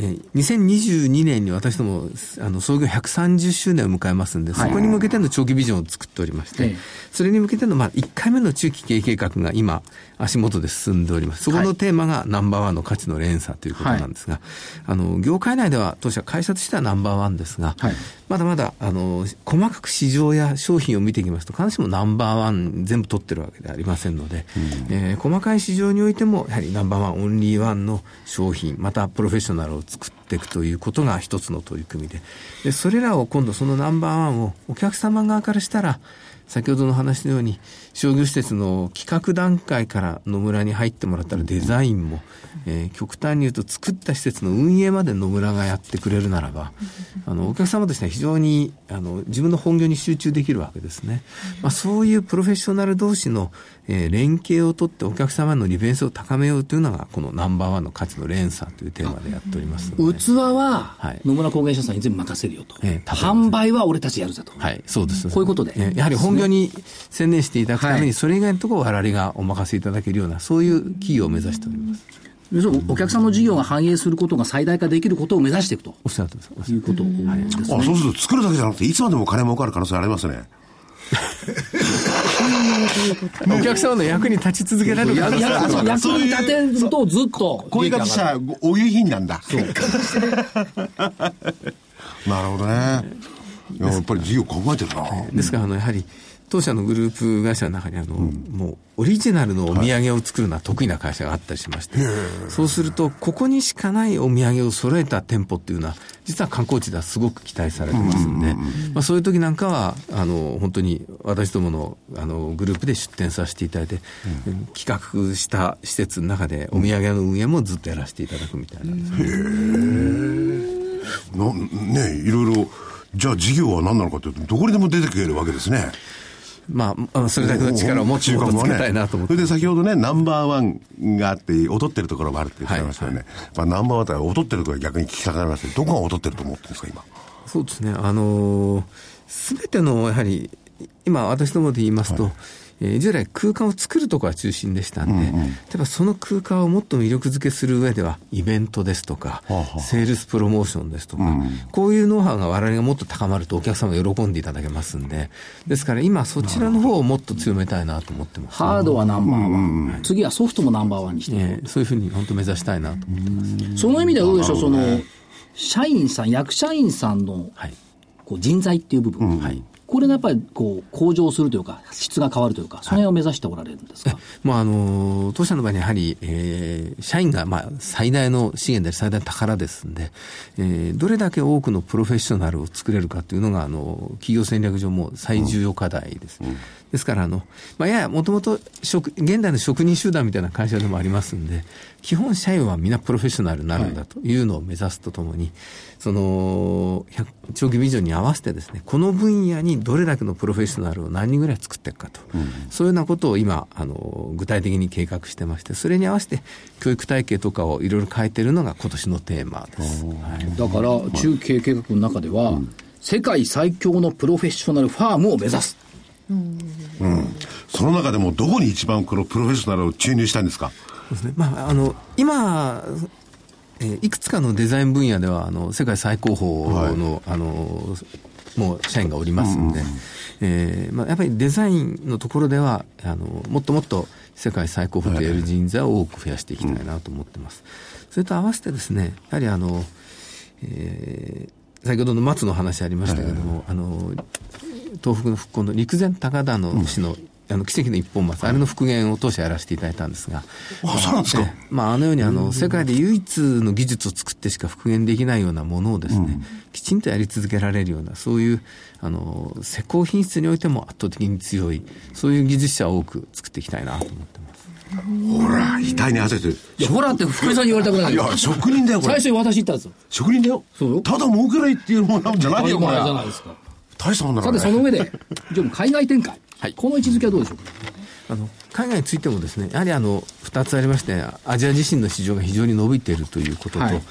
えー、2022年に私どもあの創業130周年を迎えますんで、そこに向けての長期ビジョンを作っておりまして、それに向けての、まあ、1回目の中期経営計画が今、足元で進んでおります。そこのテーマがナンバーワンの価値の連鎖ということなんですが、はい、あの、業界内では当社会社としてはナンバーワンですが、はい、まだまだ、あの、細かく市場や商品を見ていきますと、必ずしもナンバーワン全部取ってるわけではありませんので、うん、えー、細かい市場においても、やはりナンバーワン、オンリーワンの商品、またプロフェッショナルを作っていくということが一つの取り組みで、で、それらを今度そのナンバーワンをお客様側からしたら、先ほどの話のように、商業施設の企画段階から野村に入ってもらったらデザインも、えー、極端に言うと作った施設の運営まで野村がやってくれるならば、あの、お客様としては非常に、あの、自分の本業に集中できるわけですね。まあ、そういうプロフェッショナル同士の、えー、連携をとってお客様の利便性を高めようというのが、このナンバーワンの価値の連鎖というテーマでやっております器は、野村工芸社さんに全部任せるよと。えー、販売は俺たちやるぜと。はい、そうです。こういうことで。えー、やはり本業に専念していただくために、それ以外のところを我々がお任せいただけるような、そういう企業を目指しております。お客さんの事業が反映することが最大化できることを目指していくと。おっしゃるということですね。あ、そうすると作るだけじゃなくて、いつまでも金儲かる可能性ありますね。お客様の役に立ち続けられる役に立てるとずっと。こういう方したら、お湯品なんだ。そう。なるほどね。やっぱり事業考えてるな。ですから、あの、やはり、当社のグループ会社の中にあの、もうオリジナルのお土産を作るのは得意な会社があったりしまして、そうすると、ここにしかないお土産を揃えた店舗っていうのは、実は観光地ではすごく期待されてますんで、まあ、そういう時なんかは、あの、本当に私どものあのグループで出店させていただいて、企画した施設の中でお土産の運営もずっとやらせていただくみたいな。んですなねいろいろ、じゃあ事業は何なのかというと、どこにでも出てくるわけですね。まあ、それだけの力を持ちをつけたいなと思って、それで先ほどね、ナンバーワンがあって、劣ってるところもあるって言ってましたよね。はいまあ、ナンバーワンって劣ってるとは逆に聞きたくなりますけど、どこが劣ってると思ってるんですか、今？そうですね。あのす、べての、やはり、今、私どもで言いますと、はいえー、従来空間を作るところが中心でしたんで、うんうん、例えばその空間をもっと魅力づけする上では、イベントですとか、はあ、セールスプロモーションですとか、うん、こういうノウハウが我々がもっと高まるとお客様が喜んでいただけますんで、ですから今そちらの方をもっと強めたいなと思ってます。ハードはナンバーワン、うん。うん、次はソフトもナンバーワンにして、えー、そういうふうに本当目指したいなと思ってます。その意味ではどうでしょう、その、社員さん、役社員さんの、はい、こう人材っていう部分、はい、これがやっぱりこう向上するというか、質が変わるというか、その辺を目指しておられるんですか、はい、まあ、あの当社の場合にやはり、えー、社員がまあ最大の資源で最大の宝ですんで、えー、どれだけ多くのプロフェッショナルを作れるかというのが、あの企業戦略上も最重要課題です。うん。うんですから、あの、まあ、ややもともと現代の職人集団みたいな会社でもありますんで、基本社員は皆プロフェッショナルになるんだというのを目指すとともに、はい、その、長期ビジョンに合わせてですね、この分野にどれだけのプロフェッショナルを何人ぐらい作っていくかと、うん、そういうようなことを今、あの、具体的に計画してまして、それに合わせて教育体系とかをいろいろ変えているのが今年のテーマです。はい、だから、中継計画の中では、うん、世界最強のプロフェッショナルファームを目指す。うん、その中でもどこに一番このプロフェッショナルを注入したいんですか？ですね。まあ、あの、今、えー、いくつかのデザイン分野では、あの、世界最高峰の、はい、あの、もう社員がおりますんで、うん、えー、まあ、やっぱりデザインのところでは、あの、もっともっと世界最高峰と言える人材を多く増やしていきたいなと思ってます。それと合わせてですね、やはりあの、えー、先ほどの松の話ありましたけれども、はい、あの、東北の復興の陸前高田の市の、うん、あの奇跡の一本松、あれの復元を当初やらせていただいたんですが、あそうなんですか、まあ、あのようにあの、世界で唯一の技術を作ってしか復元できないようなものをですね、うん、きちんとやり続けられるような、そういうあの施工品質においても圧倒的に強い、そういう技術者を多く作っていきたいなと思ってます。ほら、痛いに汗て。いや、ほらって福井さんに言われたくない。いや、職人だよ、これ。最初に私言ったんですよ。職人だよ。そうよ。ただ儲けないっていうものなんじゃないよ、これ。じゃないですか。大したもんださて、その上で、じゃ海外展開。はい。この位置づけはどうでしょうか？あの海外についてもですね、やはりあの2つありまして、アジア自身の市場が非常に伸びているということと、はい、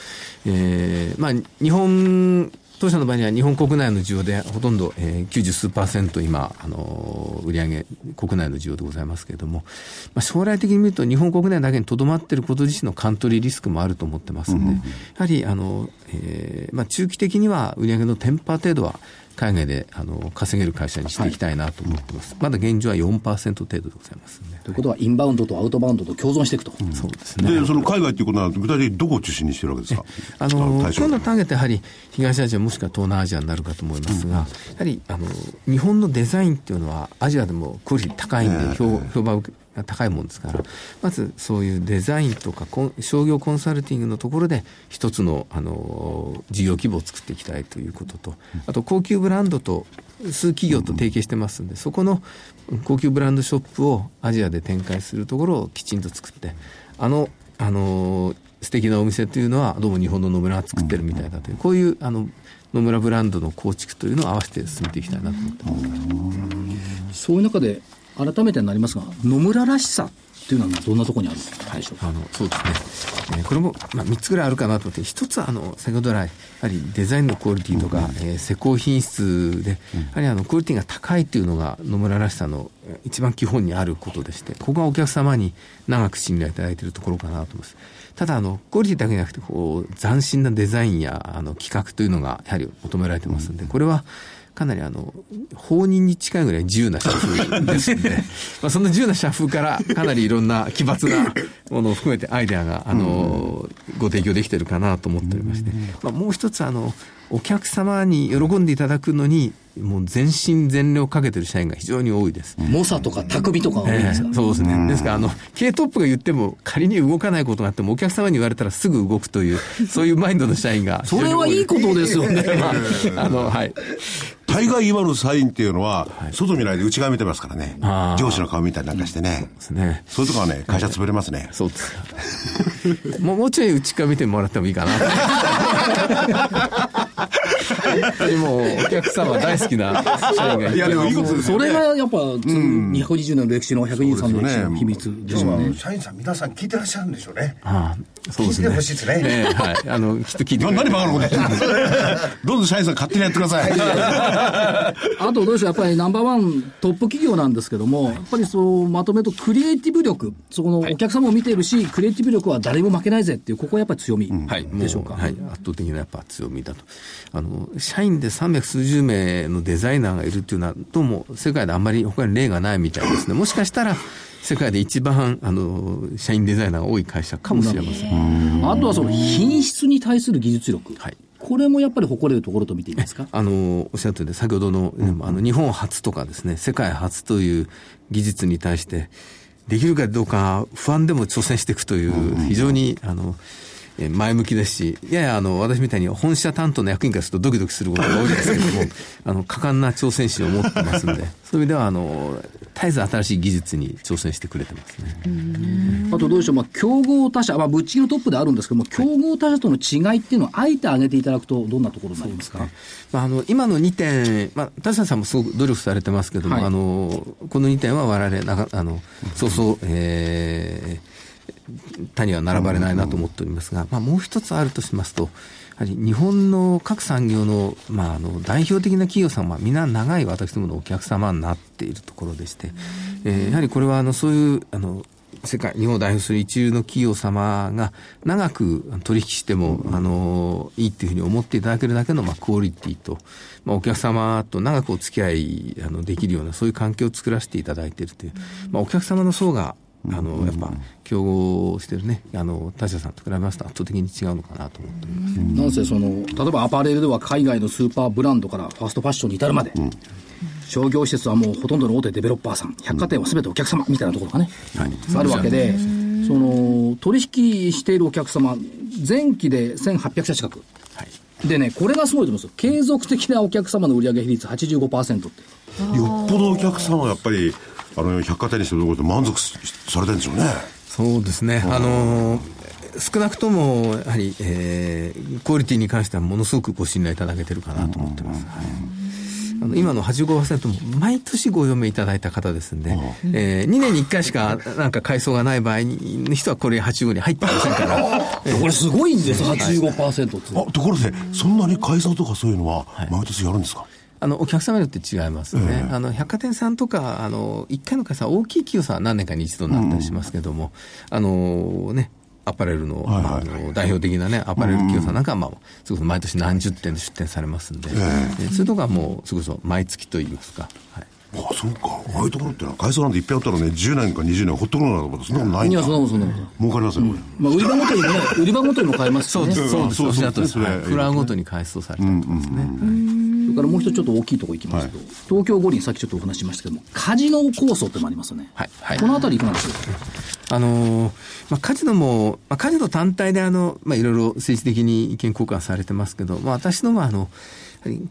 えー、まあ、日本当社の場合には日本国内の需要でほとんど、えー、90数パーセント今、あの売上国内の需要でございますけれども、まあ、将来的に見ると日本国内だけにとどまっていること自身のカントリーリスクもあると思ってますので、うん、やはりあの、えーまあ、中期的には売上の10%程度は海外であの稼げる会社にしていきたいなと思ってます。はい、まだ現状は4%程度でございます、ね、ということは、インバウンドとアウトバウンドと共存していくと。うん、そうですね。で、その海外ということは、具体的にどこを中心にしてるわけですか？あの、今度のターゲットやはり東アジアもしくは東南アジアになるかと思いますが、うん、やはり、あの、日本のデザインっていうのは、アジアでもクオリティ高いんで、評評判を受けが高いもんですから、まずそういうデザインとか商業コンサルティングのところで一つのあの事業規模を作っていきたいということと、あと高級ブランドと数企業と提携してますんで、そこの高級ブランドショップをアジアで展開するところをきちんと作って、あの、あの、素敵なお店というのは、どうも日本の野村が作ってるみたいだという、こういう、あの、野村ブランドの構築というのを合わせて進めていきたいなと思ってます。そういう中で、改めてになりますが、野村らしさっていうのはどんなところにあるんでしょうか、はい、あのそうですね、えー、これも、まあ、3つぐらいあるかなと思って、一つはあの先ほど来、やはりデザインのクオリティとか、うん、えー、施工品質で、やはりあのクオリティが高いっていうのが野村らしさの一番基本にあることでして、ここがお客様に長く信頼いただいているところかなと思います。ただあの、クオリティだけじゃなくて、こう、斬新なデザインやあの企画というのがやはり求められてますんで、これは、かなりあの、法人に近いぐらい自由な社風ですんで、まあその自由な社風からかなりいろんな奇抜なものを含めてアイデアが、あの、ご提供できてるかなと思っておりまして、まあもう一つあの、お客様に喜んでいただくのに、もう全身全霊をかけてる社員が非常に多いです。猛者とか匠とかが多いんですか、ええそうですね。ですから、あの、経営トップが言っても、仮に動かないことがあっても、お客様に言われたらすぐ動くという、そういうマインドの社員が。それはいいことですよね。まあ、あの、はい。大概今の社員っていうのは、外見ないで内側見てますからね上司の顔見たりなんかしてね。ですね。そういうとこはね、会社潰れますね。そうですか。もう、もうちょい内側見てもらってもいいかな。本当にもう、お客様大好きな社員がいや、でも。それがやっぱ、220年の歴史の123年の歴史の秘密ですよね。社員さん皆さん聞いてらっしゃるんでしょうね。ああ、そうですね。聞いてほしいですねええはい。あの、きっと聞いて何バカなこと言ってるんですかどうぞ社員さん勝手にやってください。あとどうでしょう、やっぱりナンバーワントップ企業なんですけども、やっぱりそうまとめると、クリエイティブ力、そこのお客様を見ているし、クリエイティブ力は誰も負けないぜっていう、ここはやっぱり強みでしょうか？はい、圧倒的なやっぱ強みだと。あの、社員で300数十名のデザイナーがいるっていうのは、どうも世界であんまり他に例がないみたいですね。もしかしたら、世界で一番、あの、社員デザイナーが多い会社かもしれません。あとはその品質に対する技術力。はいこれもやっぱり誇れるところと見ていいですか？あの、おっしゃったように、先ほどの、あの、日本初とかですね、世界初という技術に対して、できるかどうか不安でも挑戦していくという、非常に、あの、え前向きですし、ややあの、私みたいに本社担当の役員からするとドキドキすることが多いですけれども、あの、果敢な挑戦心を持ってますんで、そういう意味では、あの、絶えず新しい技術に挑戦してくれてますね。あとどうでしょう、まあ、競合他社、まあ、ぶっちぎりのトップであるんですけども、競合他社との違いっていうのをあえて挙げていただくと、どんなところになりますか？まあ、あの今の2点、まあ、田代さんもすごく努力されてますけども、はい。あのこの2点は我々なかあの、そうそう、えー他には並ばれないなと思っておりますが、まあ、もう一つあるとしますと、やはり日本の各産業の,、まあ、あの代表的な企業さんは、皆長い私どものお客様になっているところでして、えーやはりこれはあのそういうあの世界、日本を代表する一流の企業様が長く取引しても、あの、いいっていうふうに思っていただけるだけの、まあ、クオリティと、まあ、お客様と長くお付き合い、あの、できるような、そういう環境を作らせていただいているという、まあ、お客様の層が、あの、やっぱ、競合してるね、あの、他社さんと比べますと圧倒的に違うのかなと思っております。なんせその、例えばアパレルでは海外のスーパーブランドからファーストファッションに至るまで、商業施設はもうほとんどの大手デベロッパーさん、百貨店はすべてお客様みたいなところがね、あるわけで、その、取引しているお客様、前期で1800社近く。でね、これがすごいと思うんですよ。継続的なお客様の売上比率85%って。よっぽどお客様はやっぱり、あの、百貨店にしてるところで満足しされてるんでしょうね。そうですね。あの少なくとも、やはり、えー、クオリティに関してはものすごくご信頼いただけてるかなと思ってます。はいあの今の85%も毎年ご読みいただいた方ですんで、えー、2年に1回しかなんか階層がない場合に人はこれ85に入ってませんから、これすごいんです、85%って。あ、ところで、そんなに改装とかそういうのは、毎年やるんですか？あの、お客様によって違いますね。あの、百貨店さんとか、あの、一回の会社、大きい企業さんは何年かに一度になったりしますけども、あの、ね、アパレルの,、はいはいはいあの代表的なね、アパレル企業さんなんかは、まあ、それこそ毎年何十店で出店されますんで、えそういうとこはもう、それこそ毎月といいますか、はい。あそうか。ああいうところってのは、改装なんていっぺんあったらね、10年か20年ほっとくのなのかと、そんなことないんだ。いや、そんなことそんなこと。儲かりますよ、これ。まあ、売り場ごとにもね、売り場ごとにも変えますしね。そうです、そうおっしゃるとおりです。そうはいフラーごとに改装されたりとかですね。からもう一つちょっと大きいところ行きますと、東京五輪さっきちょっとお話ししましたけども、カジノ構想ってのもありますよね。はいはいこのあたりいかがでしょうか？あのーまあ、カジノも、まあ、カジノ単体であの、まあ、いろいろ政治的に意見交換されてますけど、まあ、私どもはあの、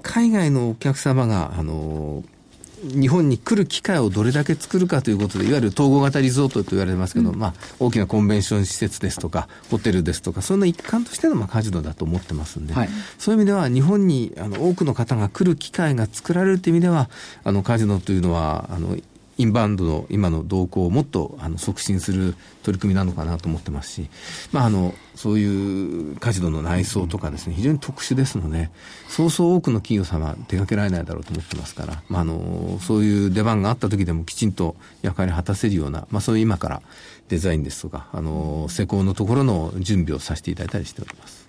海外のお客様が、あのー日本に来る機会をどれだけ作るかということで、いわゆる統合型リゾートと言われてますけど、まあ、大きなコンベンション施設ですとか、ホテルですとか、その一環としての、まあ、カジノだと思ってますんで、はい。そういう意味では、日本にあの多くの方が来る機会が作られるという意味では、あのカジノというのは、あのインバウンドの今の動向をもっとあの促進する取り組みなのかなと思ってますし、まあ、あのそういうカジノの内装とかですね、非常に特殊ですので、そうそう多くの企業様は出かけられないだろうと思ってますから、まあ、あのそういう出番があった時でもきちんと役割を果たせるような、まあ、そういう今からデザインですとか、あの施工のところの準備をさせていただいたりしております。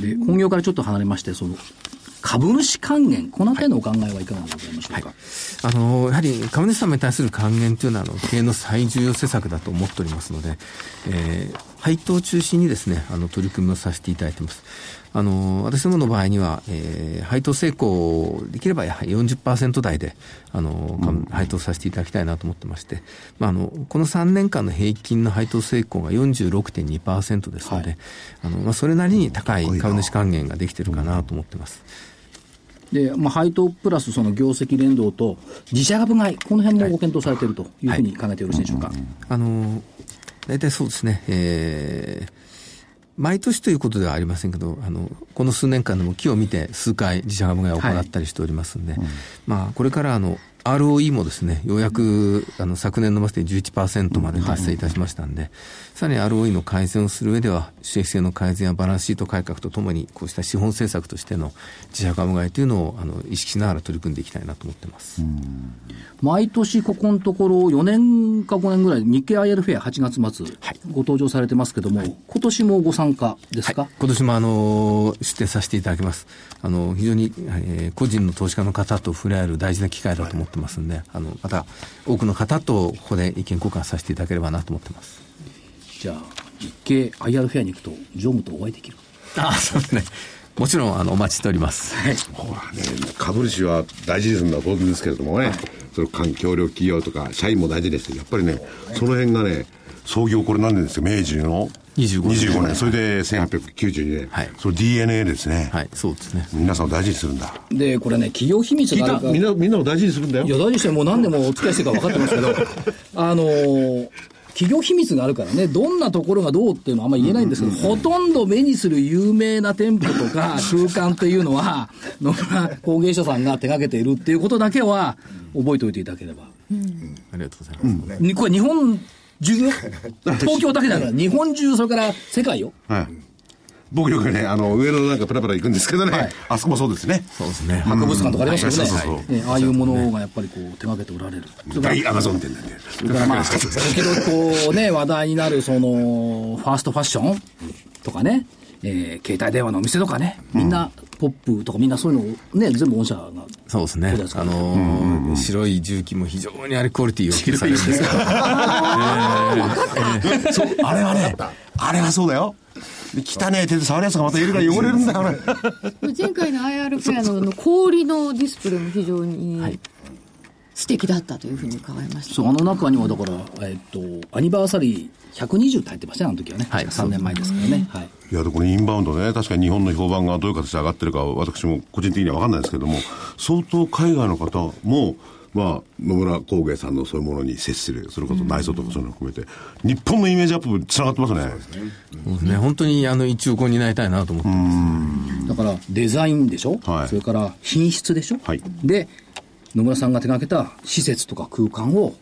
で、本業からちょっと離れまして、その、株主還元、この点のお考えはいかがでございましょうか？あのやはり株主様に対する還元というのはあの経営の最重要施策だと思っておりますので、えー配当を中心にですねあの取り組みをさせていただいています。あの、私どもの場合には、えー、配当成功できればやはり40%台で、あの、うん、配当させていただきたいなと思ってまして、まあ、あの、この3年間の平均の配当成功が46.2%ですので、はい、あの、まあ、それなりに高い株主還元ができてるかなと思ってます。で、まあ、配当プラスその業績連動と自社株買い、この辺もご検討されているというふうに考えてよろしいでしょうか。はいはい、あの、大体そうですね、えー、毎年ということではありませんけど、あの、この数年間でも木を見て数回自社株買いを行ったりしておりますんで、はい。うん、まあ、これからあの、ROE もですね、ようやく、あの、昨年伸ばして11%まで達成いたしましたんで、さらに ROE の改善をする上では、収益性の改善やバランスシート改革とともに、こうした資本政策としての自社株買いというのを、あの、意識しながら取り組んでいきたいなと思ってます。毎年ここのところ、4年か5年ぐらい、日経 IR フェア8月末、はい、ご登場されてますけども、はい、今年もご参加ですか、はい、今年もあの、出展させていただきます。あの、非常に、えー、個人の投資家の方と触れ合える大事な機会だと思ってますんで、あの、また多くの方とここで意見交換させていただければなと思ってます。じゃあ、日経 IR フェアに行くと、常務とお会いできる？ああ、そうですね。もちろん、あの、お待ちしております。はい。ほらね、株主は大事にするのは当然ですけれどもね、はい、その環境力企業とか、社員も大事ですけど、やっぱりね、その辺がね、創業これ何年ですか、明治の？25年。25年。それで1892年。はい。それ DNA ですね。はい、そうですね。皆さんを大事にするんだ。で、これね、企業秘密があるかみんな、みんなを大事にするんだよ。いや、大事にしてもう何でもお付き合いしてるか分かってますけど、あのー、企業秘密があるからね、どんなところがどうっていうのはあんまり言えないんですけど、ほとんど目にする有名な店舗とか 空間っていうのは、野村工芸所さんが手掛けているっていうことだけは覚えておいていただければ。うん、ありがとうございます。うん、これ日本中よ。東京だけだから、日本中、それから世界よ。はい。僕よくね、あの、上野なんかプラプラ行くんですけどね、はい、あそこもそうですね。そうですね。博物館とかありますよね。そうそうそうああいうものがやっぱりこう、手がけておられる。大アマゾン店なんで。それからまあ、時々こうね、話題になる、その、ファーストファッションとかね、えー、携帯電話のお店とかね、みんな、ポップとかみんなそういうのをね、全部御社が。そうですね。あのー、白い重機も非常にあれクオリティを期される。んですか？ら。そう、あれはね、あれはそうだよ。汚ねえ手で触るやつがまたいるから汚れるんだよ、前回の IR フェアの氷のディスプレイも非常に、はい素敵だったというふうに伺いました。そう、あの中にはだから、えっと、アニバーサリー120って入ってましたね、あの時はね。はい。3年前ですからね。はい。いや、で、これインバウンドね、確かに日本の評判がどういう形で上がってるか、私も個人的には分かんないですけども、相当海外の方も、まあ、野村工芸さんのそういうものに接する、それこそ内装とかそういうのを含めて、日本のイメージアップつながってますね。そうですね。本当に、あの、一応こになりたいなと思ってます。だから、デザインでしょ？はい。それから、品質でしょ？はい。で、野村さんが手掛けた施設とか空間を、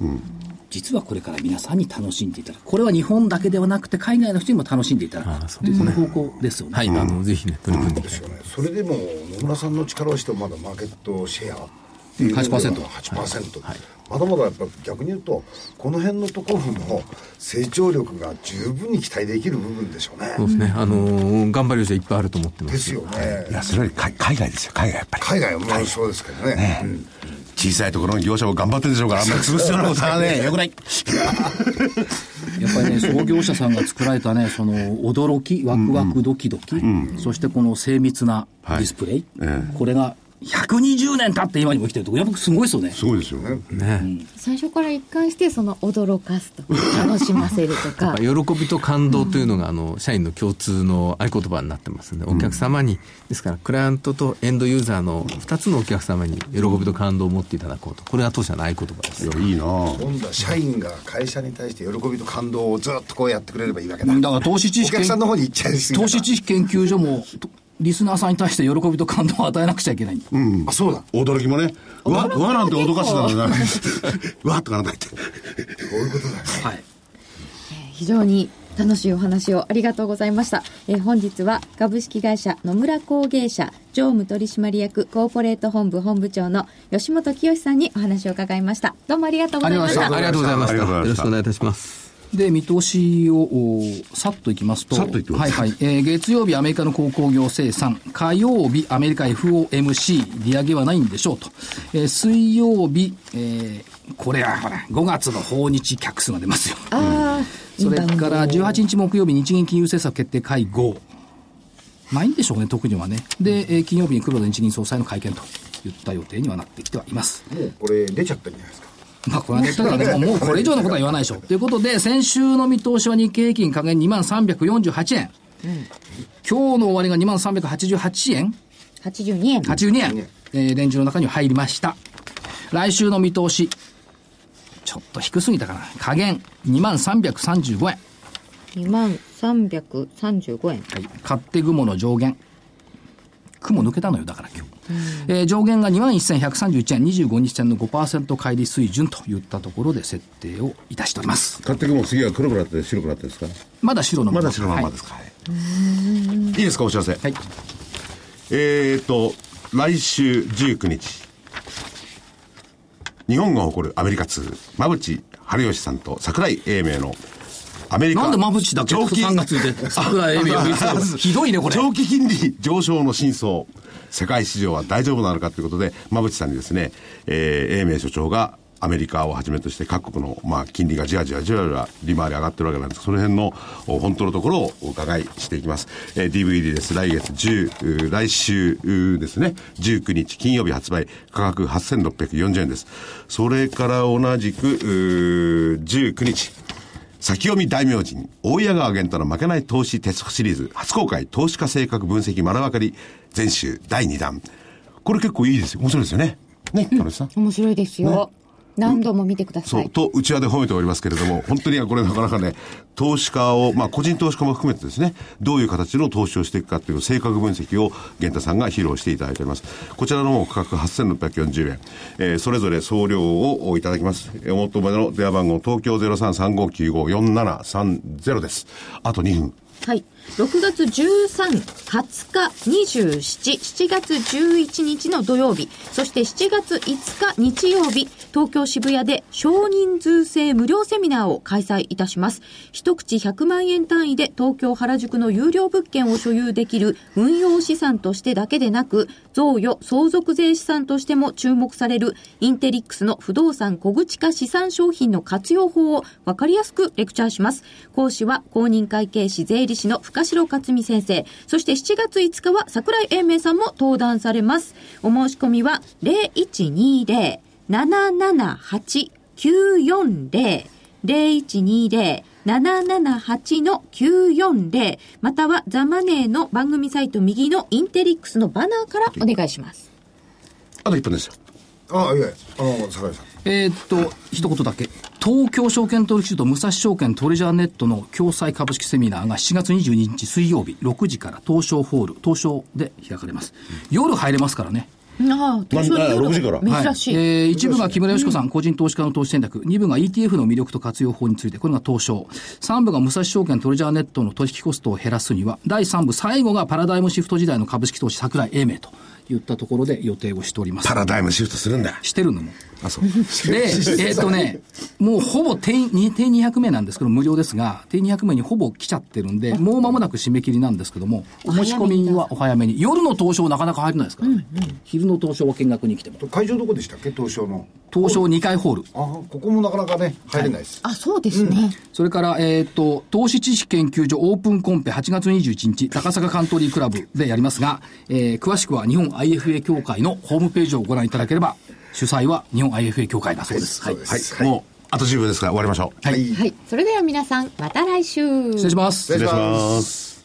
実はこれから皆さんに楽しんでいただく。これは日本だけではなくて、海外の人にも楽しんでいただく。という、この方向ですよね。はい、あの、ぜひね、取り組んでいきたい。それでも、野村さんの力をしてもまだマーケットシェアっていうのは8%。8%。はい、まだまだやっぱ逆に言うと、この辺のところも成長力が十分に期待できる部分でしょうね。そうですね。あのー、頑張り余地はいっぱいあると思ってます。ですよね。いや、それより海外ですよ、海外やっぱり。海外はもうそうですけどね。ねうん小さいところの業者も頑張ってるでしょうから、あんまり潰すようなことはね、よくない。やっぱりね、創業者さんが作られたね、その驚き、ワクワク、ドキドキ、うん。うん、そしてこの精密なディスプレイ、はい、これが120年経って今にも生きてるとやっぱすごいですよね。すごいですよね。ね、うん、最初から一貫してその驚かすとか楽しませるとか。喜びと感動というのが、あの社員の共通の合言葉になってますので、お客様に、ですからクライアントとエンドユーザーの2つのお客様に喜びと感動を持っていただこうと。これは当社の合言葉ですよ。いいな今度は社員が会社に対して喜びと感動をずっとこうやってくれればいいわけだ。だから投資知識。お客さんの方に行っちゃい投資知識研究所もリスナーさんに対して喜びと感動を与えなくちゃいけない。うん。あ、そうだ。驚きもね。わ、わなんて脅かしてたのにな。わとかなんだって。そういうことだね。はい。非常に楽しいお話をありがとうございました。えー、本日は株式会社野村工芸社常務取締役コーポレート本部本部長の吉本清さんにお話を伺いました。どうもありがとうございました。ありがとうございました。よろしくお願いいたします。で、見通しをさっといきますと、さっといきます。はいはい。えー、月曜日アメリカの鉱工業生産、火曜日アメリカ FOMC、利上げはないんでしょうと。えー、水曜日、えー、これはほら、5月の訪日客数が出ますよ。ああ、それから18日木曜日日銀金融政策決定会合。ないんでしょうね、特にはね。で、えー金曜日に黒田日銀総裁の会見といった予定にはなってきてはいます。もうこれ出ちゃったんじゃないですか。まあ、これはネットだからね、もうこれ以上のことは言わないでしょう。ということで、先週の見通しは日経平均下限2万348円。今日の終わりが2万388円82円。82円、えーレンジの中には入りました。来週の見通し、ちょっと低すぎたかな。下限2万335円。2万335円。はい。勝手雲の上限。雲抜けたのよ、だから今日。えー上限が2万1131円、25日線の5%乖離水準といったところで設定をいたしております。買ってくも次は黒くなって白くなってですか？まだ白のまま。だ白のままですか、はい。い。いですかお知らせ、はい。えーと来週19日。日本が誇るアメリカ通馬淵春吉さんと桜井英明のアメリカなんで馬淵だけ長期3月で桜井英明を言ってたの ひどいね、これ。長期金利上昇の真相世界市場は大丈夫なのかということで馬淵さんにですね、えー、英明所長がアメリカをはじめとして各国の、まあ、金利がじわじわじわじわ利回り上がってるわけなんです。その辺の本当のところをお伺いしていきます、えー DVD です。来月10来週ですね。19日金曜日発売。価格8640円です。それから同じくうー19日。先読み大名人、大谷川源太の負けない投資鉄則シリーズ、初公開、投資家性格分析丸分かり、全集第2弾。これ結構いいですよ。面白いですよね。ね、田中さん。面白いですよ。何度も見てくださそう、い。と、内輪で褒めておりますけれども、本当にこれなかなかね、投資家を、まあ、個人投資家も含めてですね、どういう形の投資をしていくかという性格分析を、源太さんが披露していただいております。こちらの方価格8640円、えーそれぞれ送料をいただきます。えーお求めの電話番号、東京0335954730です。あと2分。はい。6月13、20日、27、7月11日の土曜日、そして7月5日日曜日、東京渋谷で少人数制無料セミナーを開催いたします。一口100万円単位で東京原宿の有料物件を所有できる運用資産としてだけでなく、贈与相続税資産としても注目されるインテリックスの不動産小口化資産商品の活用法を分かりやすくレクチャーします。講師は公認会計士税理士の深城克美先生。そして7月5日は桜井英明さんも登壇されます。お申し込みは0120-778-940 0120-778の940またはザ・マネーの番組サイト右のインテリックスのバナーからお願いします。あと1分ですよ。あいやあの酒井さんえーっと、一言だけ。東京証券取引所と武蔵証券トレジャーネットの共催株式セミナーが7月22日水曜日6時から東証ホール、東証で開かれます。夜入れますからね。ああ、なんあ6時から珍しい。はいえー一部が木村佳子さん、個人投資家の投資戦略、二部が ETF の魅力と活用法について、これが東証。三部が武蔵証券トレジャーネットの取引コストを減らすには、第三部、最後がパラダイムシフト時代の株式投資桜井英明といったところで予定をしております。パラダイムシフトするんだよ。してるのも。あ、そう。で、えっ、とね、もうほぼ定定員200名なんですけど、無料ですが、定員200名にほぼ来ちゃってるんで、もう間もなく締め切りなんですけども、お申し込みはお早めに。夜の東証なかなか入れないですか？ら、昼の東証は見学に来ても。会場どこでしたっけ？東証の東証2階ホール。あここもなかなかね入れないです、あ、そうですね。それから、えっ、と、投資知識研究所オープンコンペ8月21日、高坂カントリークラブでやりますが、えー詳しくは日本 IFA 協会のホームページをご覧いただければ、主催は日本 IFA 協会だそうです。はい。はい。もう、あと10分ですから終わりましょう。はい。はい。それでは皆さん、また来週。失礼します。失礼します。